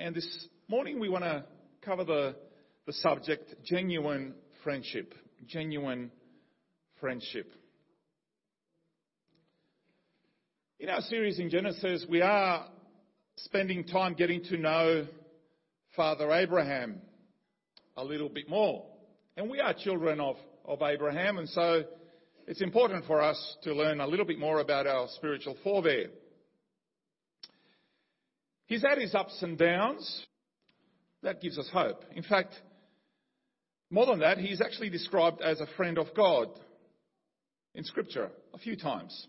And this morning we want to cover the, the subject genuine friendship. Genuine friendship. In our series in Genesis, we are spending time getting to know Father Abraham a little bit more. And we are children of, of Abraham, and so it's important for us to learn a little bit more about our spiritual forebear. He's had his ups and downs. That gives us hope. In fact, more than that, he's actually described as a friend of God in Scripture a few times.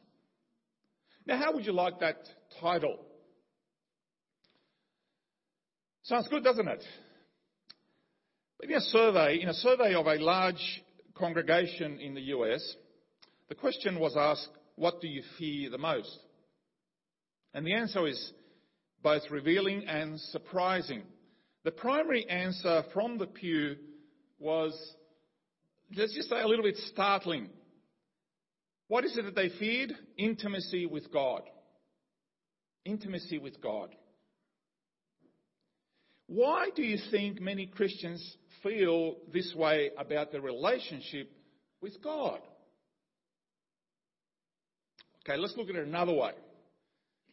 Now, how would you like that title? Sounds good, doesn't it? In a survey, in a survey of a large congregation in the US, the question was asked, what do you fear the most? And the answer is both revealing and surprising. The primary answer from the pew was, let's just say a little bit startling. What is it that they feared? Intimacy with God. Intimacy with God. Why do you think many Christians feel this way about their relationship with God? Okay, let's look at it another way.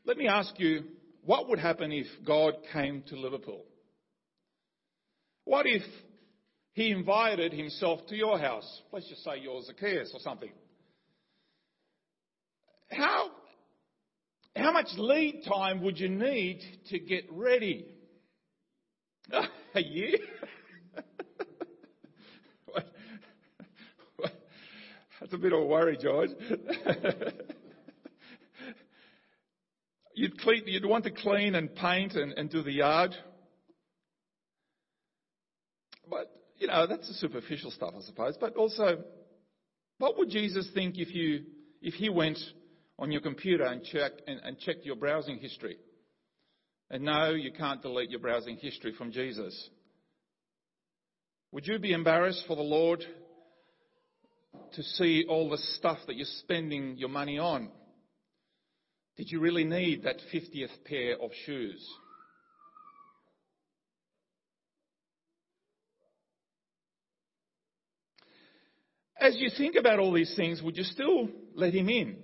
Let me ask you, what would happen if God came to Liverpool? What if he invited himself to your house? Let's just say you're Zacchaeus or something. How, how much lead time would you need to get ready? A year? That's a bit of a worry, George. you'd, clean, you'd want to clean and paint and, and do the yard. But, you know, that's the superficial stuff, I suppose. But also, what would Jesus think if you, if he went on your computer and checked, and, and checked your browsing history? And no, you can't delete your browsing history from Jesus. Would you be embarrassed for the Lord to see all the stuff that you're spending your money on? Did you really need that 50th pair of shoes? As you think about all these things, would you still let him in?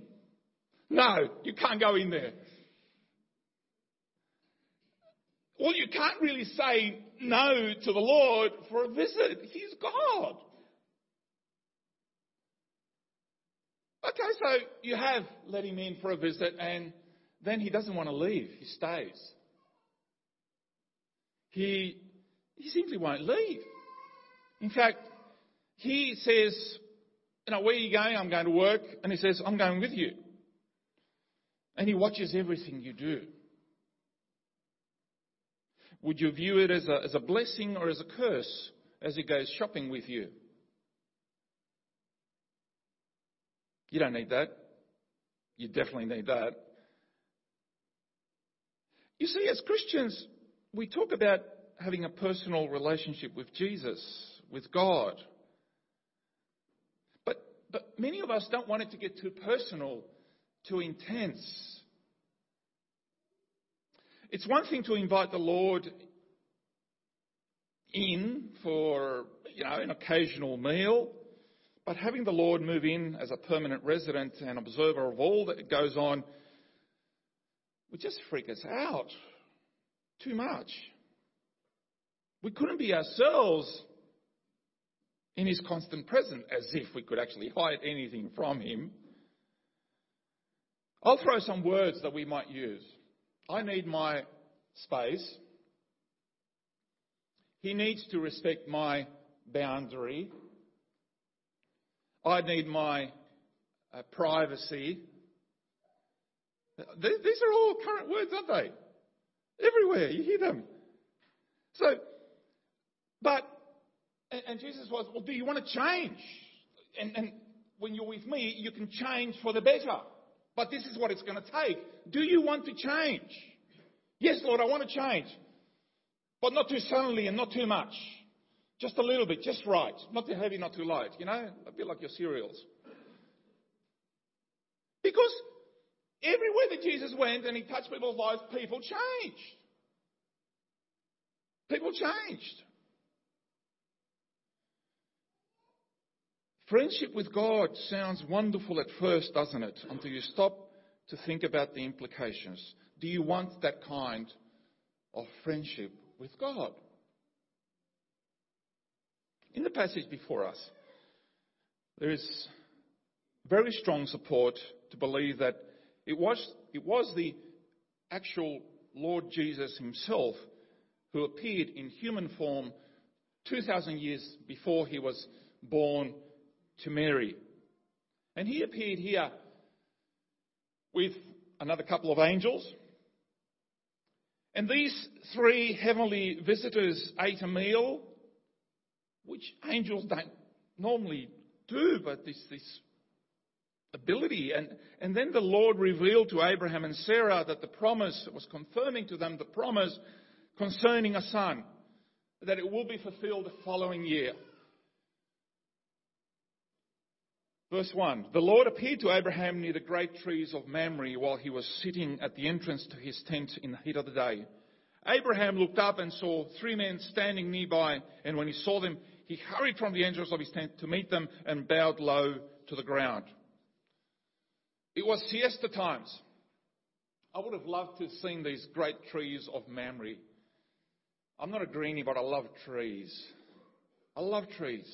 No, you can't go in there. Well, you can't really say no to the Lord for a visit. He's God. Okay, so you have let him in for a visit and then he doesn't want to leave. He stays. He, he simply won't leave. In fact, he says, you know, where are you going? I'm going to work. And he says, I'm going with you. And he watches everything you do. Would you view it as a, as a blessing or as a curse as he goes shopping with you? You don't need that. You definitely need that. You see, as Christians, we talk about having a personal relationship with Jesus, with God. But, but many of us don't want it to get too personal, too intense. It's one thing to invite the Lord in for, you know, an occasional meal, but having the Lord move in as a permanent resident and observer of all that goes on would just freak us out too much. We couldn't be ourselves in his constant presence as if we could actually hide anything from him. I'll throw some words that we might use. I need my space. He needs to respect my boundary. I need my uh, privacy. These are all current words, aren't they? Everywhere, you hear them. So, but, and, Jesus was, well, do you want to change? And, and when you're with me, you can change for the better. But this is what it's going to take. Do you want to change? Yes, Lord, I want to change. But not too suddenly and not too much. Just a little bit, just right. Not too heavy, not too light. You know, a bit like your cereals. Because everywhere that Jesus went and he touched people's lives, people changed. People changed. Friendship with God sounds wonderful at first, doesn't it? Until you stop to think about the implications. Do you want that kind of friendship with God? In the passage before us, there is very strong support to believe that it was, it was the actual Lord Jesus himself who appeared in human form 2,000 years before he was born to Mary. And he appeared here with another couple of angels. And these three heavenly visitors ate a meal, which angels don't normally do, but this, this ability. And, and then the Lord revealed to Abraham and Sarah that the promise was confirming to them the promise concerning a son, that it will be fulfilled the following year. Verse 1 The Lord appeared to Abraham near the great trees of Mamre while he was sitting at the entrance to his tent in the heat of the day. Abraham looked up and saw three men standing nearby, and when he saw them, he hurried from the entrance of his tent to meet them and bowed low to the ground. It was siesta times. I would have loved to have seen these great trees of Mamre. I'm not a greenie, but I love trees. I love trees.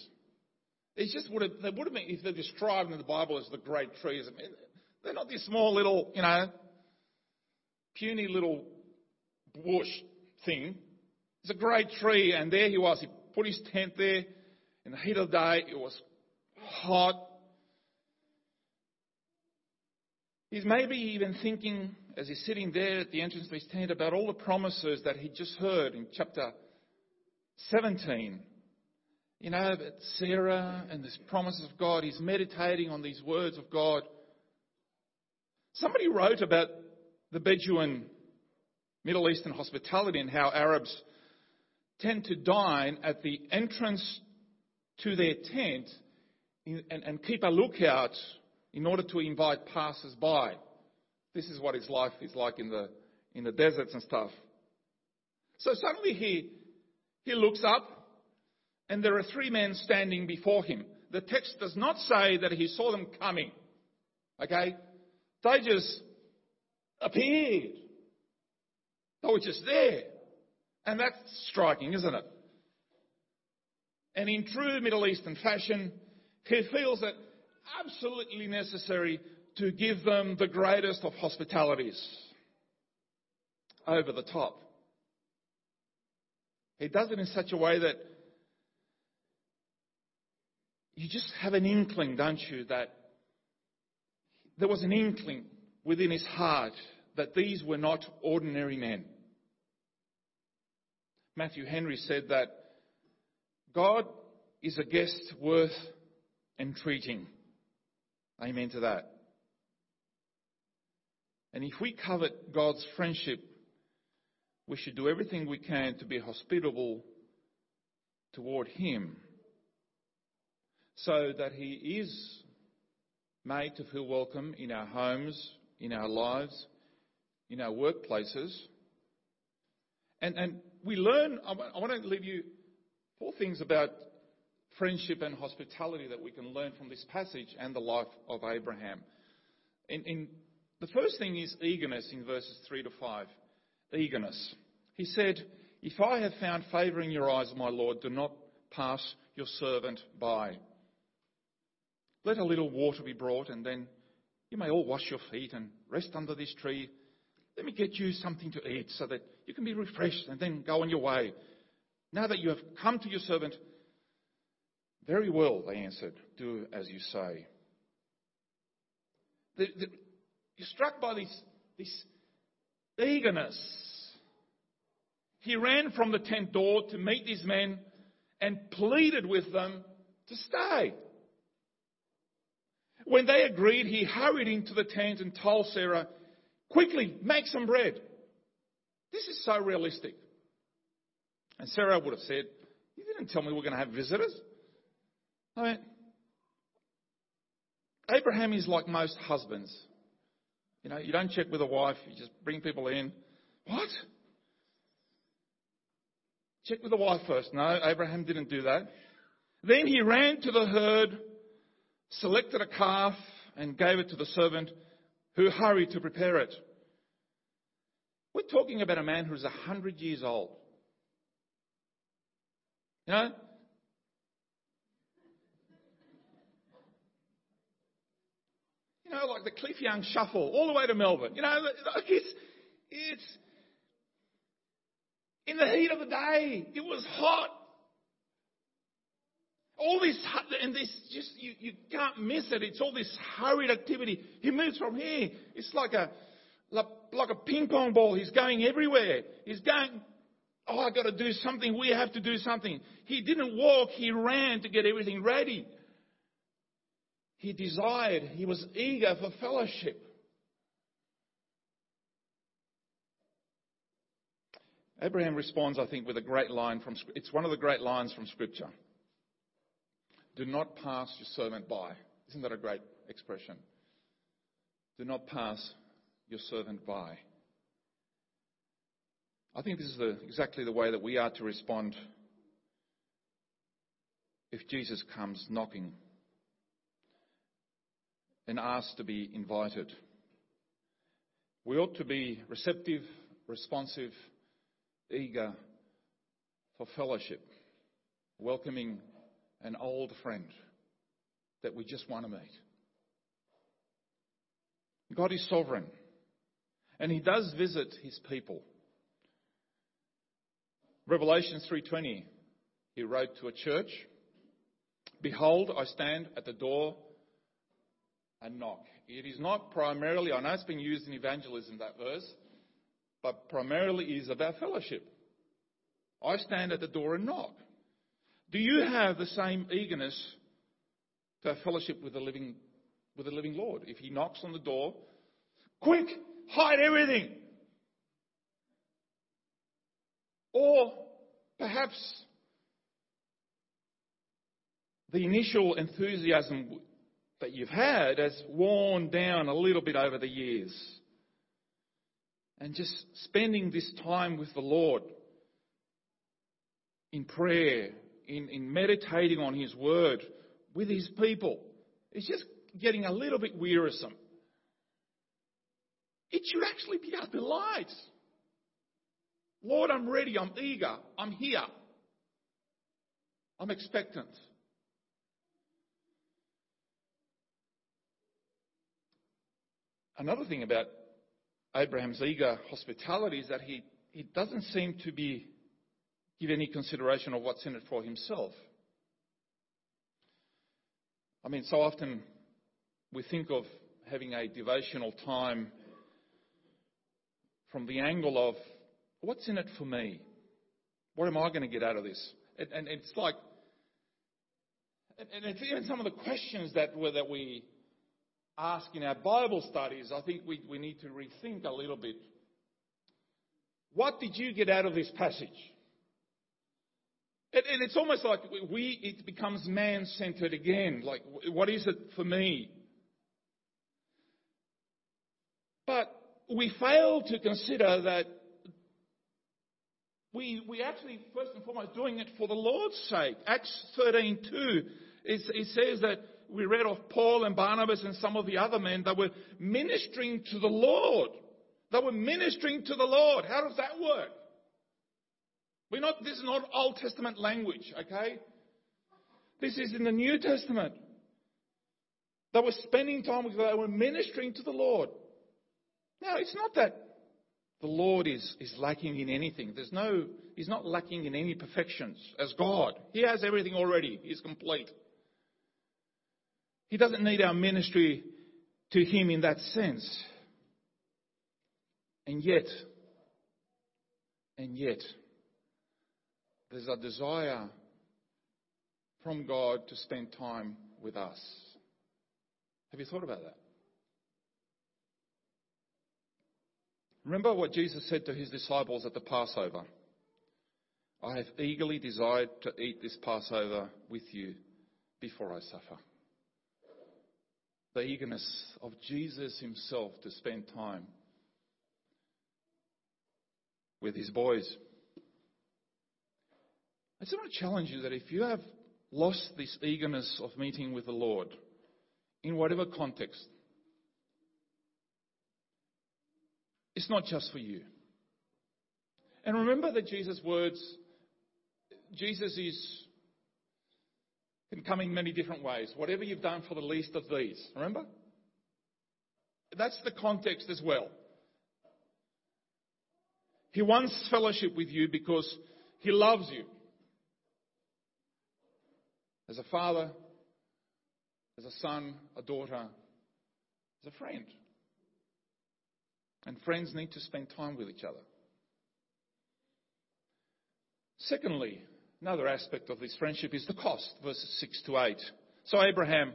It just would have, they would have been, if they're described in the Bible as the great trees, I mean, they're not this small little, you know, puny little bush thing. It's a great tree, and there he was. He put his tent there in the heat of the day. It was hot. He's maybe even thinking, as he's sitting there at the entrance of his tent, about all the promises that he just heard in chapter 17 you know, but Sarah and this promises of God, he's meditating on these words of God. Somebody wrote about the Bedouin Middle Eastern hospitality and how Arabs tend to dine at the entrance to their tent and, and keep a lookout in order to invite passers by. This is what his life is like in the, in the deserts and stuff. So suddenly he, he looks up and there are three men standing before him. The text does not say that he saw them coming. Okay? They just appeared. They were just there. And that's striking, isn't it? And in true Middle Eastern fashion, he feels it absolutely necessary to give them the greatest of hospitalities over the top. He does it in such a way that you just have an inkling, don't you, that there was an inkling within his heart that these were not ordinary men. Matthew Henry said that God is a guest worth entreating. Amen to that. And if we covet God's friendship, we should do everything we can to be hospitable toward Him so that He is made to feel welcome in our homes, in our lives, in our workplaces. And, and we learn, I want to leave you four things about friendship and hospitality that we can learn from this passage and the life of Abraham. In, in, the first thing is eagerness in verses 3 to 5. Eagerness. He said, If I have found favour in your eyes, my Lord, do not pass your servant by. Let a little water be brought, and then you may all wash your feet and rest under this tree. Let me get you something to eat so that you can be refreshed and then go on your way. Now that you have come to your servant, very well, they answered, do as you say. The, the, you're struck by this, this eagerness. He ran from the tent door to meet these men and pleaded with them to stay. When they agreed, he hurried into the tent and told Sarah, Quickly, make some bread. This is so realistic. And Sarah would have said, You didn't tell me we're going to have visitors. I mean, Abraham is like most husbands. You know, you don't check with a wife, you just bring people in. What? Check with the wife first. No, Abraham didn't do that. Then he ran to the herd, selected a calf, and gave it to the servant who hurried to prepare it. We're talking about a man who's a hundred years old. You know? You know, like the Cliff Young shuffle all the way to Melbourne. You know, it's, it's in the heat of the day. It was hot. All this, and this just, you, you can't miss it. It's all this hurried activity. He moves from here. It's like a, like, like a ping pong ball. He's going everywhere. He's going, oh, I've got to do something. We have to do something. He didn't walk. He ran to get everything ready. He desired, he was eager for fellowship. Abraham responds, I think, with a great line from, it's one of the great lines from Scripture. Do not pass your servant by. Isn't that a great expression? Do not pass your servant by. I think this is the, exactly the way that we are to respond if Jesus comes knocking and asks to be invited. We ought to be receptive, responsive, eager for fellowship, welcoming an old friend that we just want to meet. God is sovereign, and He does visit His people. Revelation 3:20, He wrote to a church, "Behold, I stand at the door and knock." It is not primarily, I know it's been used in evangelism that verse, but primarily is about fellowship. I stand at the door and knock. Do you have the same eagerness to fellowship with the living, with the living Lord? If He knocks on the door, quick, hide everything. Or perhaps the initial enthusiasm that you've had has worn down a little bit over the years. And just spending this time with the Lord in prayer, in, in meditating on His Word with His people. It's just getting a little bit wearisome. It should actually be our delight. Lord, I'm ready, I'm eager, I'm here. I'm expectant. Another thing about Abraham's eager hospitality is that he, he doesn't seem to be give any consideration of what's in it for himself. I mean, so often we think of having a devotional time from the angle of what's in it for me? What am I going to get out of this? And, and it's like, and it's even some of the questions that, that we ask in our Bible studies, I think we, we need to rethink a little bit. What did you get out of this passage? And, and it's almost like we, it becomes man centered again. Like, what is it for me? But we fail to consider that we, we actually, first and foremost, doing it for the Lord's sake. Acts 13 2, it, it says that we read of Paul and Barnabas and some of the other men that were ministering to the Lord. They were ministering to the Lord. How does that work? We're not, this is not Old Testament language, okay? This is in the New Testament. They were spending time with God, they were ministering to the Lord. Now, it's not that the Lord is, is lacking in anything. There's no, He's not lacking in any perfections as God. He has everything already. He's complete. He doesn't need our ministry to Him in that sense. And yet, and yet, there's a desire from God to spend time with us. Have you thought about that? Remember what Jesus said to his disciples at the Passover I have eagerly desired to eat this Passover with you before I suffer. The eagerness of Jesus himself to spend time with his boys. I just want to challenge you that if you have lost this eagerness of meeting with the Lord, in whatever context, it's not just for you. And remember that Jesus' words, Jesus is can come in many different ways. Whatever you've done for the least of these, remember? That's the context as well. He wants fellowship with you because he loves you. As a father, as a son, a daughter, as a friend. And friends need to spend time with each other. Secondly, another aspect of this friendship is the cost, verses 6 to 8. So Abraham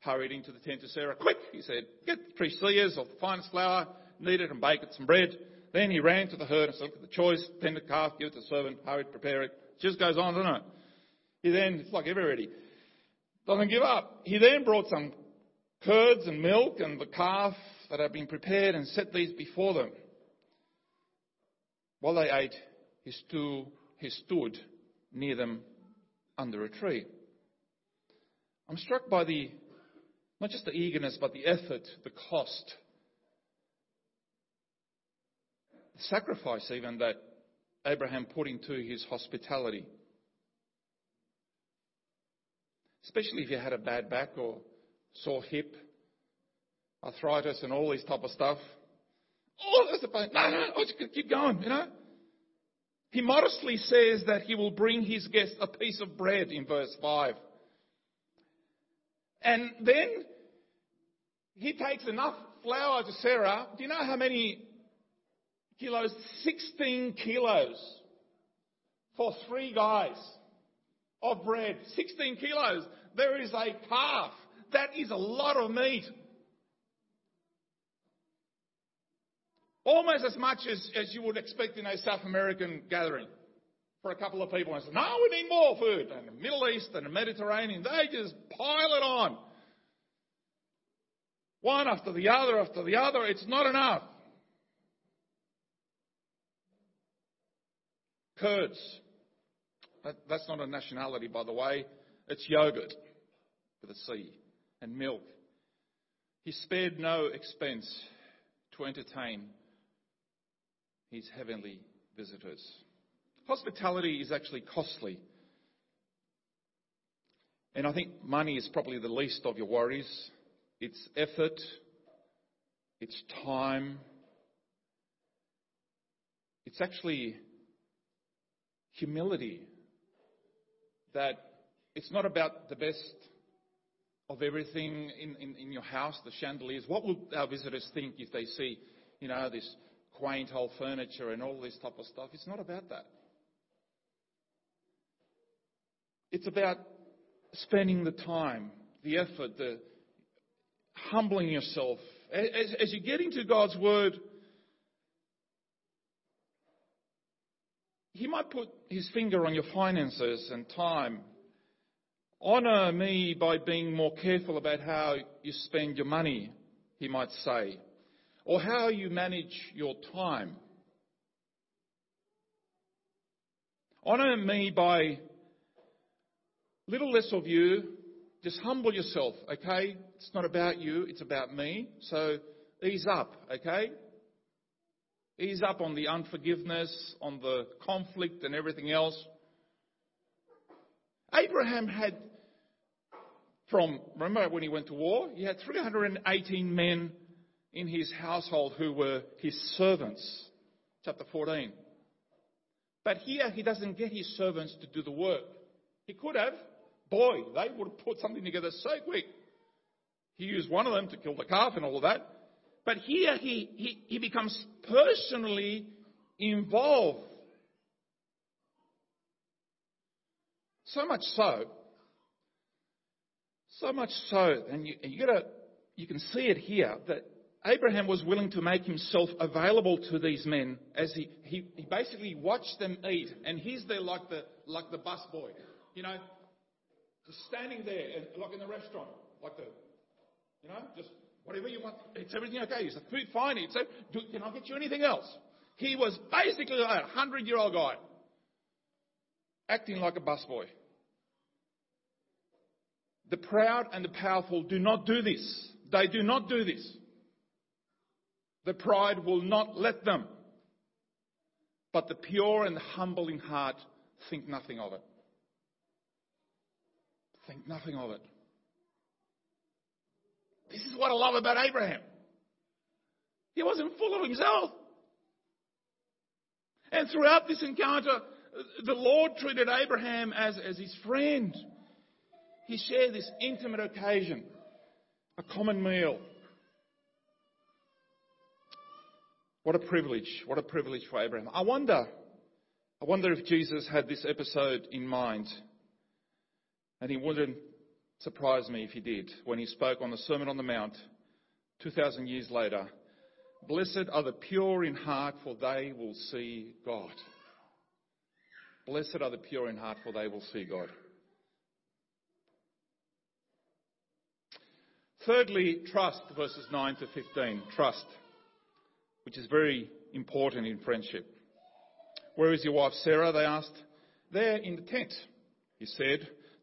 hurried into the tent of Sarah. Quick, he said, get three seahs of the finest flour, knead it and bake it some bread. Then he ran to the herd and selected the choice, tender calf, give it to the servant, hurried, prepare it. Just goes on, doesn't it? He then, it's like everybody, doesn't give up. He then brought some curds and milk and the calf that had been prepared and set these before them. While they ate, he stood, he stood near them under a tree. I'm struck by the, not just the eagerness, but the effort, the cost, the sacrifice even that Abraham put into his hospitality. Especially if you had a bad back or sore hip, arthritis and all this type of stuff. Oh, that's the pain. No, no, just keep going, you know. He modestly says that he will bring his guest a piece of bread in verse 5. And then he takes enough flour to Sarah. Do you know how many kilos? 16 kilos for three guys of bread. 16 kilos. There is a calf. That is a lot of meat. Almost as much as, as you would expect in a South American gathering for a couple of people. And say, no, we need more food. And the Middle East and the Mediterranean, they just pile it on. One after the other after the other. It's not enough. Kurds. That, that's not a nationality, by the way. It's yogurt with a C and milk. He spared no expense to entertain his heavenly visitors. Hospitality is actually costly. And I think money is probably the least of your worries. It's effort, it's time, it's actually humility that it's not about the best of everything in, in, in, your house, the chandeliers. What will our visitors think if they see, you know, this quaint old furniture and all this type of stuff? It's not about that. It's about spending the time, the effort, the humbling yourself. As, as you get into God's Word, He might put His finger on your finances and time. Honour me by being more careful about how you spend your money, He might say, or how you manage your time. Honour me by little less of you. Just humble yourself, okay? It's not about you, it's about me. So ease up, okay? Ease up on the unforgiveness, on the conflict and everything else. Abraham had, from, remember when he went to war? He had 318 men in his household who were his servants. Chapter 14. But here he doesn't get his servants to do the work. He could have. Boy, they would have put something together so quick. He used one of them to kill the calf and all of that. But here he, he, he becomes personally involved. So much so, so much so, and you, you gotta, you can see it here, that Abraham was willing to make himself available to these men as he, he, he basically watched them eat, and he's there like the, like the bus boy, you know, just standing there, like in the restaurant, like the, you know, just whatever you want. It's everything okay? Is the food fine? It's, do, can I get you anything else? He was basically a hundred year old guy. acting like a busboy. The proud and the powerful do not do this. They do not do this. The pride will not let them. But the pure and humble in heart think nothing of it. Think nothing of it. This is what I love about Abraham. He wasn't full of himself. And throughout this encounter, the Lord treated Abraham as, as his friend. He shared this intimate occasion, a common meal. What a privilege. What a privilege for Abraham. I wonder, I wonder if Jesus had this episode in mind. And he wouldn't surprise me if he did when he spoke on the Sermon on the Mount 2,000 years later. Blessed are the pure in heart, for they will see God. Blessed are the pure in heart, for they will see God. Thirdly, trust, verses 9 to 15. Trust, which is very important in friendship. Where is your wife Sarah? They asked. There in the tent, he said.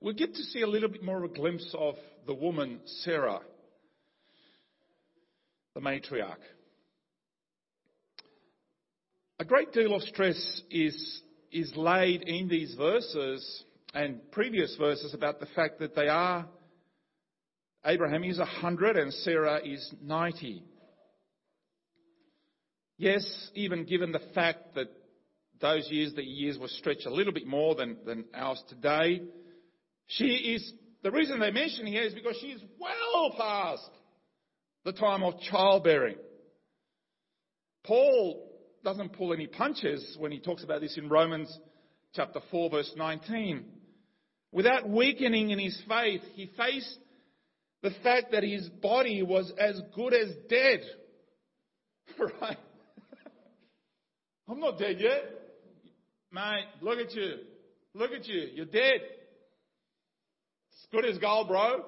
We get to see a little bit more of a glimpse of the woman Sarah, the matriarch. A great deal of stress is, is laid in these verses and previous verses about the fact that they are Abraham is 100 and Sarah is 90. Yes, even given the fact that those years, the years were stretched a little bit more than, than ours today, she is, the reason they mention here is because she is well past the time of childbearing. Paul doesn't pull any punches when he talks about this in Romans chapter 4 verse 19. Without weakening in his faith, he faced the fact that his body was as good as dead. right? I'm not dead yet. Mate, look at you. Look at you. You're dead. As good as gold, bro.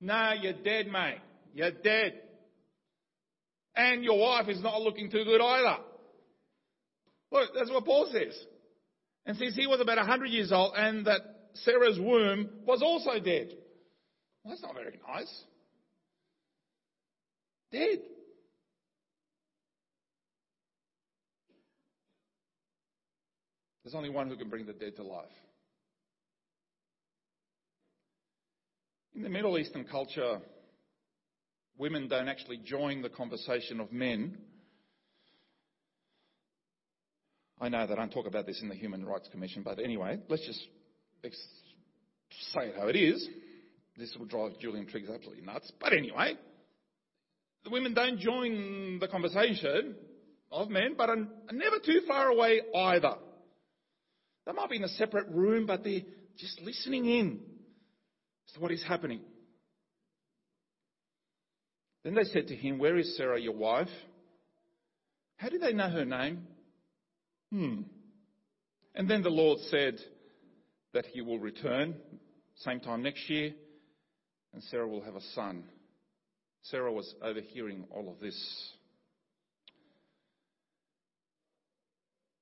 No, you're dead, mate. You're dead. And your wife is not looking too good either. Look, that's what Paul says. And since he was about 100 years old and that Sarah's womb was also dead. Well, that's not very nice. Dead. There's only one who can bring the dead to life. In the Middle Eastern culture, women don't actually join the conversation of men. I know I don't talk about this in the Human Rights Commission, but anyway, let's just say it how it is. This will drive Gillian Triggs absolutely nuts. But anyway, the women don't join the conversation of men, but are never too far away either. They might be in a separate room, but they're just listening in as to what is happening. Then they said to him, Where is Sarah, your wife? How do they know her name? Hmm. And then the Lord said that he will return same time next year and Sarah will have a son. Sarah was overhearing all of this.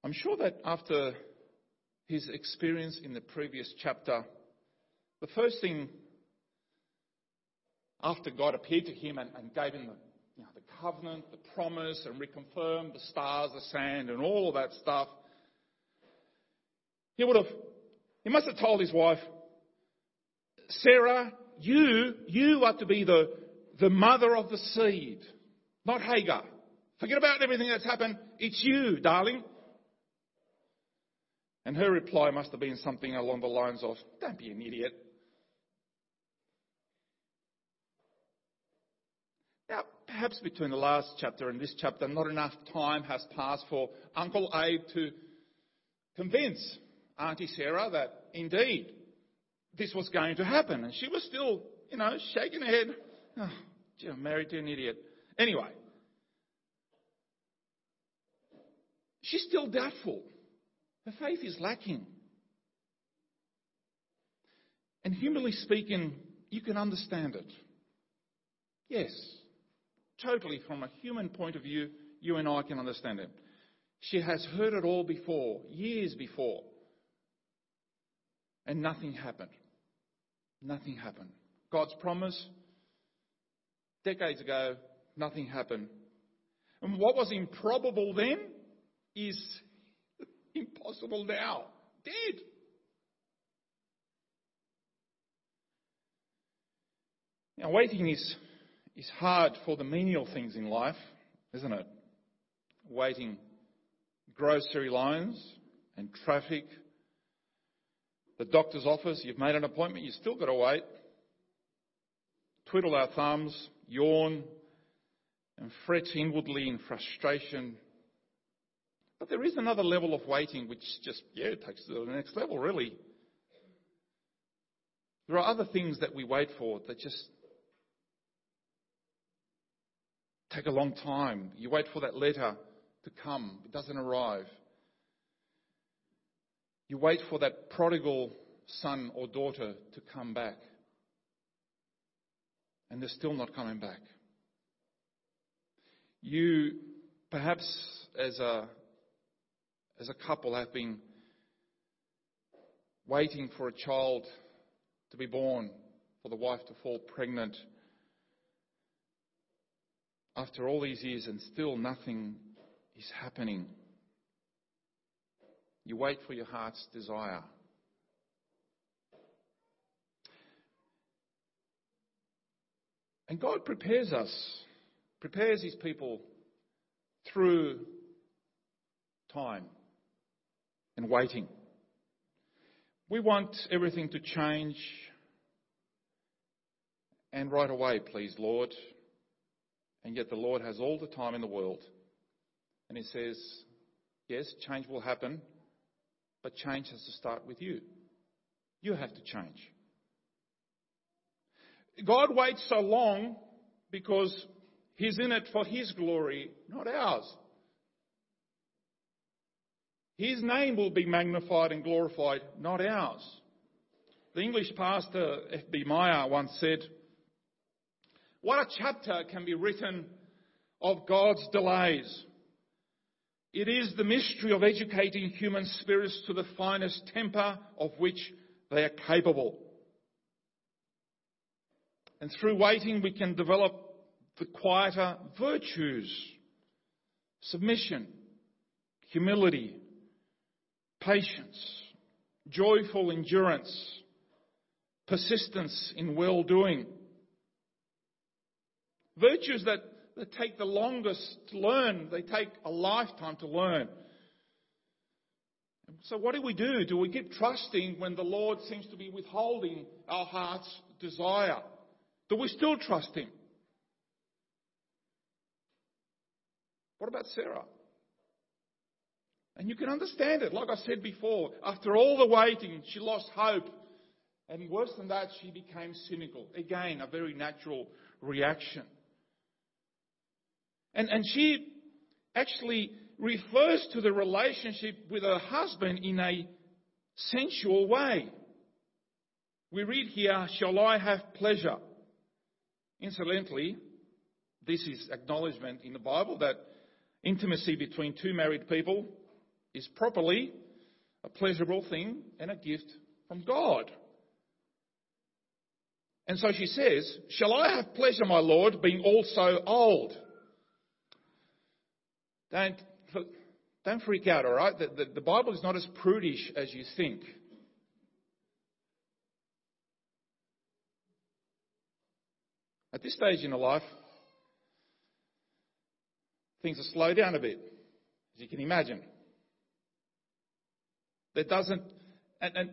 I'm sure that after his experience in the previous chapter, the first thing after God appeared to him and, and gave him the, you know, the covenant, the promise, and reconfirmed the stars, the sand, and all of that stuff, he would have, he must have told his wife, Sarah, you, you are to be the, the mother of the seed, not Hagar. Forget about everything that's happened. It's you, darling. And her reply must have been something along the lines of, Don't be an idiot. Now, perhaps between the last chapter and this chapter, not enough time has passed for Uncle Abe to convince Auntie Sarah that indeed this was going to happen. And she was still, you know, shaking her head. Oh, gee, I'm married to an idiot. Anyway, she's still doubtful. Her faith is lacking. And humanly speaking, you can understand it. Yes, totally from a human point of view, you and I can understand it. She has heard it all before, years before. And nothing happened. Nothing happened. God's promise, decades ago, nothing happened. And what was improbable then is impossible now. Dead. Now, waiting is, is hard for the menial things in life, isn't it? Waiting grocery lines and traffic, the doctor's office, you've made an appointment, you've still got to wait. Twiddle our thumbs, yawn, and fret inwardly in frustration. But there is another level of waiting which just, yeah, takes to the next level, really. There are other things that we wait for that just take a long time. You wait for that letter to come, it doesn't arrive. You wait for that prodigal son or daughter to come back, and they're still not coming back. You, perhaps as a, as a couple, have been waiting for a child to be born, for the wife to fall pregnant after all these years and still nothing is happening. You wait for your heart's desire. And God prepares us, prepares His people through time and waiting. We want everything to change and right away, please, Lord. And yet the Lord has all the time in the world. And He says, yes, change will happen, but change has to start with you. You have to change. God waits so long because He's in it for His glory, not ours. His name will be magnified and glorified, not ours. The English pastor F.B. Meyer once said, what a chapter can be written of God's delays. It is the mystery of educating human spirits to the finest temper of which they are capable. And through waiting, we can develop the quieter virtues submission, humility, patience, joyful endurance, persistence in well doing Virtues that, that take the longest to learn, they take a lifetime to learn. So, what do we do? Do we keep trusting when the Lord seems to be withholding our heart's desire? Do we still trust Him? What about Sarah? And you can understand it. Like I said before, after all the waiting, she lost hope. And worse than that, she became cynical. Again, a very natural reaction. And, and she actually refers to the relationship with her husband in a sensual way. We read here, Shall I have pleasure? Incidentally, this is acknowledgement in the Bible that intimacy between two married people is properly a pleasurable thing and a gift from God. And so she says, Shall I have pleasure, my Lord, being also old? Don't, don't freak out, all right? The, the, the Bible is not as prudish as you think. At this stage in your life, things are slowed down a bit, as you can imagine. That doesn't, and, and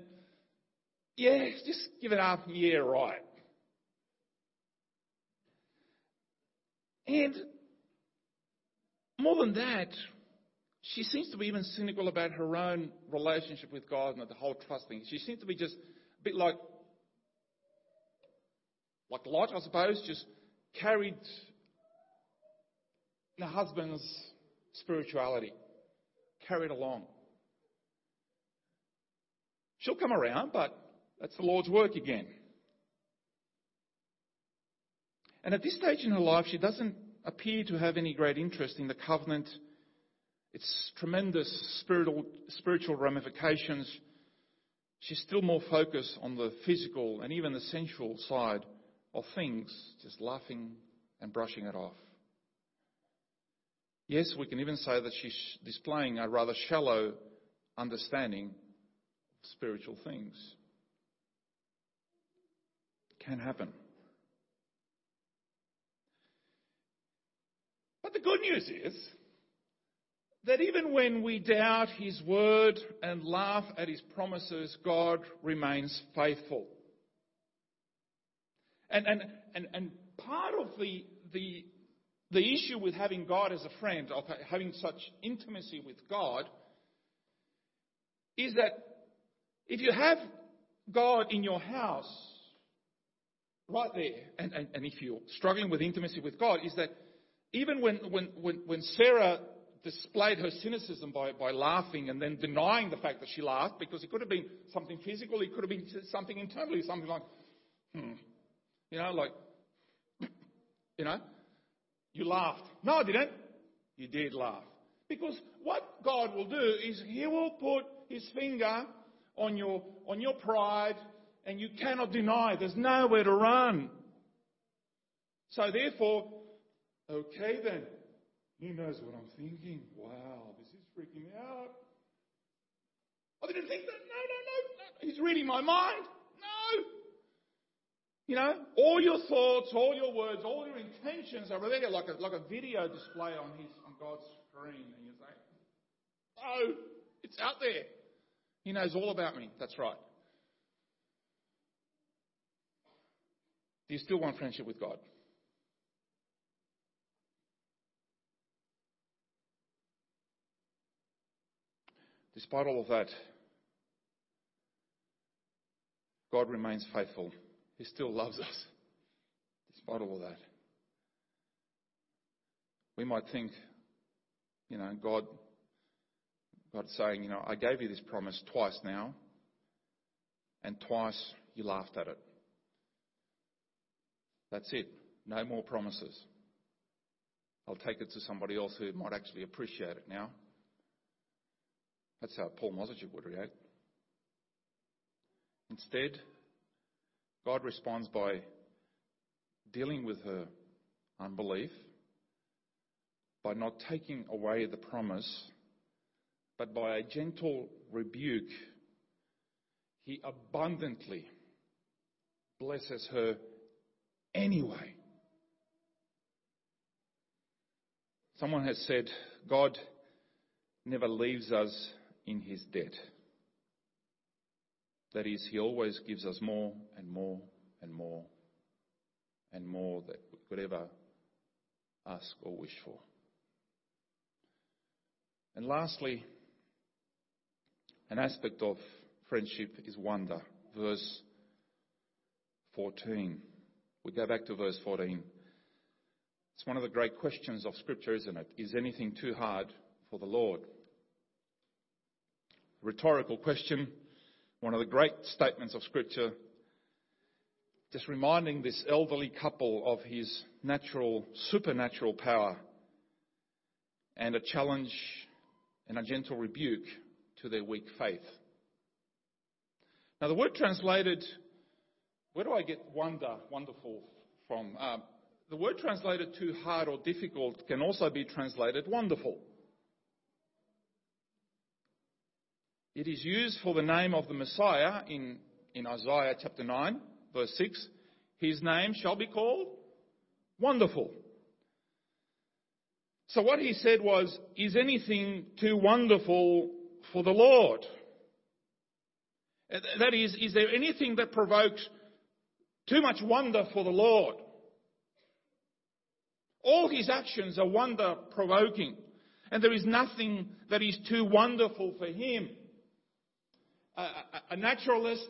yeah, just give it up, yeah, right. And more than that, she seems to be even cynical about her own relationship with God and the whole trust thing. She seems to be just a bit like, like Lot, I suppose, just carried the husband's spirituality, carried along. She'll come around, but that's the Lord's work again. And at this stage in her life, she doesn't appear to have any great interest in the covenant, its tremendous spiritual, ramifications. She's still more focused on the physical and even the sensual side of things, just laughing and brushing it off. Yes, we can even say that she's displaying a rather shallow understanding of spiritual things. Can happen. The good news is that even when we doubt His word and laugh at His promises, God remains faithful. And, and, and, and part of the, the, the issue with having God as a friend, of having such intimacy with God, is that if you have God in your house, right there, and, and, and if you're struggling with intimacy with God, is that even when, when, when, when Sarah displayed her cynicism by, by laughing and then denying the fact that she laughed, because it could have been something physical, it could have been something internally, something like, hmm, you know, like, you know, you laughed. No, I didn't. You did laugh. Because what God will do is He will put His finger on your, on your pride and you cannot deny. There's nowhere to run. So therefore, okay then. He knows what I'm thinking. Wow, this is freaking me out. I didn't think that. No, no, no. He's reading my mind. No. You know, all your thoughts, all your words, all your intentions are there like a, like a video display on his on God's screen. And you're say, Oh, it's out there. He knows all about me. That's right. Do you still want friendship with God? Despite all of that, God remains faithful. He still loves us, despite all of that. We might think, you know, God, God saying, you know, I gave you this promise twice now, and twice you laughed at it. That's it. No more promises. I'll take it to somebody else who might actually appreciate it now. That's how Paul Mosichuk would react. Instead, God responds by dealing with her unbelief, by not taking away the promise, but by a gentle rebuke, he abundantly blesses her anyway. Someone has said, God never leaves us in his debt. That is, he always gives us more and more and more and more that we could ever ask or wish for. And lastly, an aspect of friendship is wonder. Verse 14. We go back to verse 14. It's one of the great questions of Scripture, isn't it? Is anything too hard for the Lord? Rhetorical question, one of the great statements of Scripture, just reminding this elderly couple of his natural, supernatural power and a challenge and a gentle rebuke to their weak faith. Now, the word translated where do I get wonder, wonderful from? Uh, the word translated too hard or difficult can also be translated wonderful. It is used for the name of the Messiah in, in Isaiah chapter 9, verse 6. His name shall be called Wonderful. So what he said was, is anything too wonderful for the Lord? That is, is there anything that provokes too much wonder for the Lord. All his actions are wonder provoking. And there is nothing that is too wonderful for him. A, a, naturalist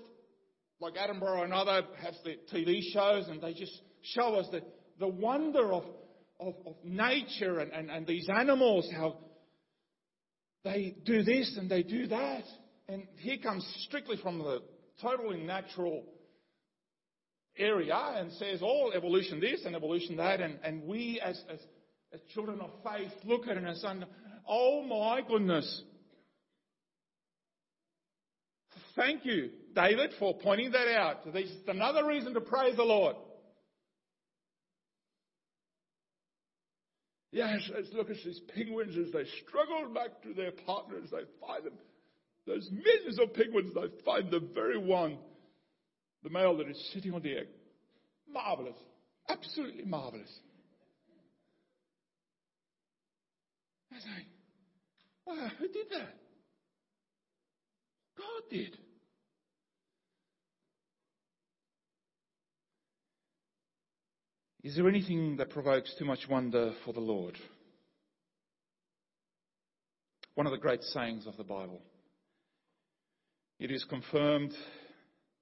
like Attenborough and other have the TV shows and they just show us the, the wonder of, of, of nature and, and, and these animals, how they do this and they do that. And he comes strictly from the totally natural area and says all evolution this and evolution that. And, and we as, as, as children of faith look at it and say, oh my goodness. Thank you, David, for pointing that out. This is another reason to praise the Lord. Yes, let's look at these penguins as they struggle back to their partners. They find them. Those millions of penguins, they find the very one, the male that is sitting on the egg. Marvelous. Absolutely marvelous. I say, who did that? God did. Is there anything that provokes too much wonder for the Lord? One of the great sayings of the Bible. It is confirmed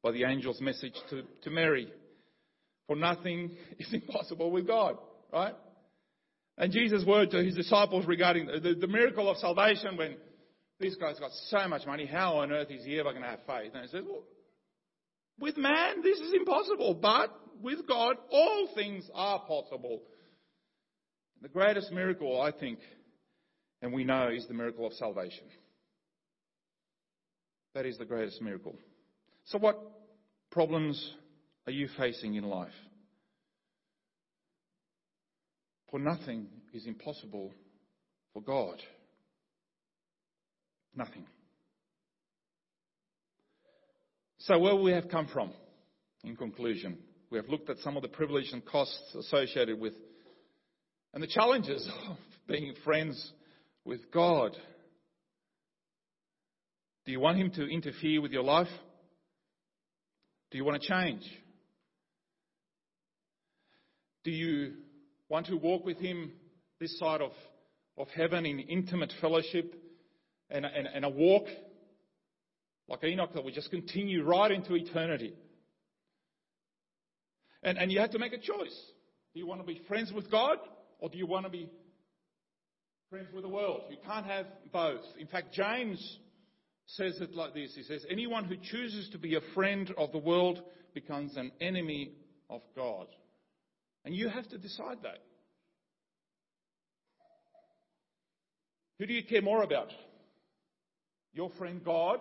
by the angel's message to, to Mary. For nothing is impossible with God, right? And Jesus' word to his disciples regarding the, the, miracle of salvation when this guy's got so much money, how on earth is he ever going to have faith? And he says, well, with man, this is impossible, but with God, all things are possible. The greatest miracle, I think, and we know, is the miracle of salvation. That is the greatest miracle. So, what problems are you facing in life? For nothing is impossible for God. Nothing. So, where we have come from, in conclusion, we have looked at some of the privilege and costs associated with, and the challenges of being friends with God. Do you want Him to interfere with your life? Do you want to change? Do you want to walk with Him this side of, of heaven in intimate fellowship and, and, and a walk like Enoch that we just continue right into eternity? And, and you have to make a choice. Do you want to be friends with God or do you want to be friends with the world? You can't have both. In fact, James says it like this He says, Anyone who chooses to be a friend of the world becomes an enemy of God. And you have to decide that. Who do you care more about? Your friend God,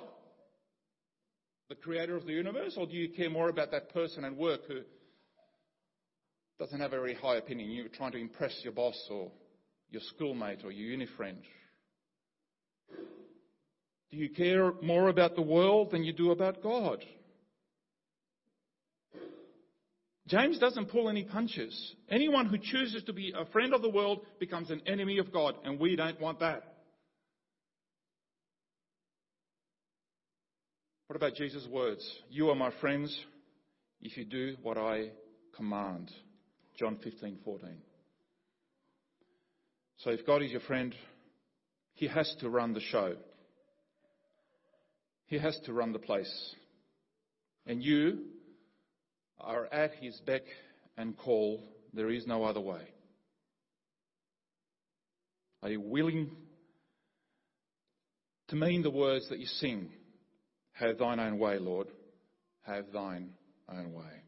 the creator of the universe, or do you care more about that person at work who doesn't have a very high opinion? You're trying to impress your boss or your schoolmate or your uni friend. Do you care more about the world than you do about God? James doesn't pull any punches. Anyone who chooses to be a friend of the world becomes an enemy of God, and we don't want that. What about Jesus' words? You are my friends if you do what I command. John 15:14. So if God is your friend, he has to run the show. He has to run the place. And you are at his beck and call. There is no other way. Are you willing to mean the words that you sing? Have thine own way, Lord. Have thine own way.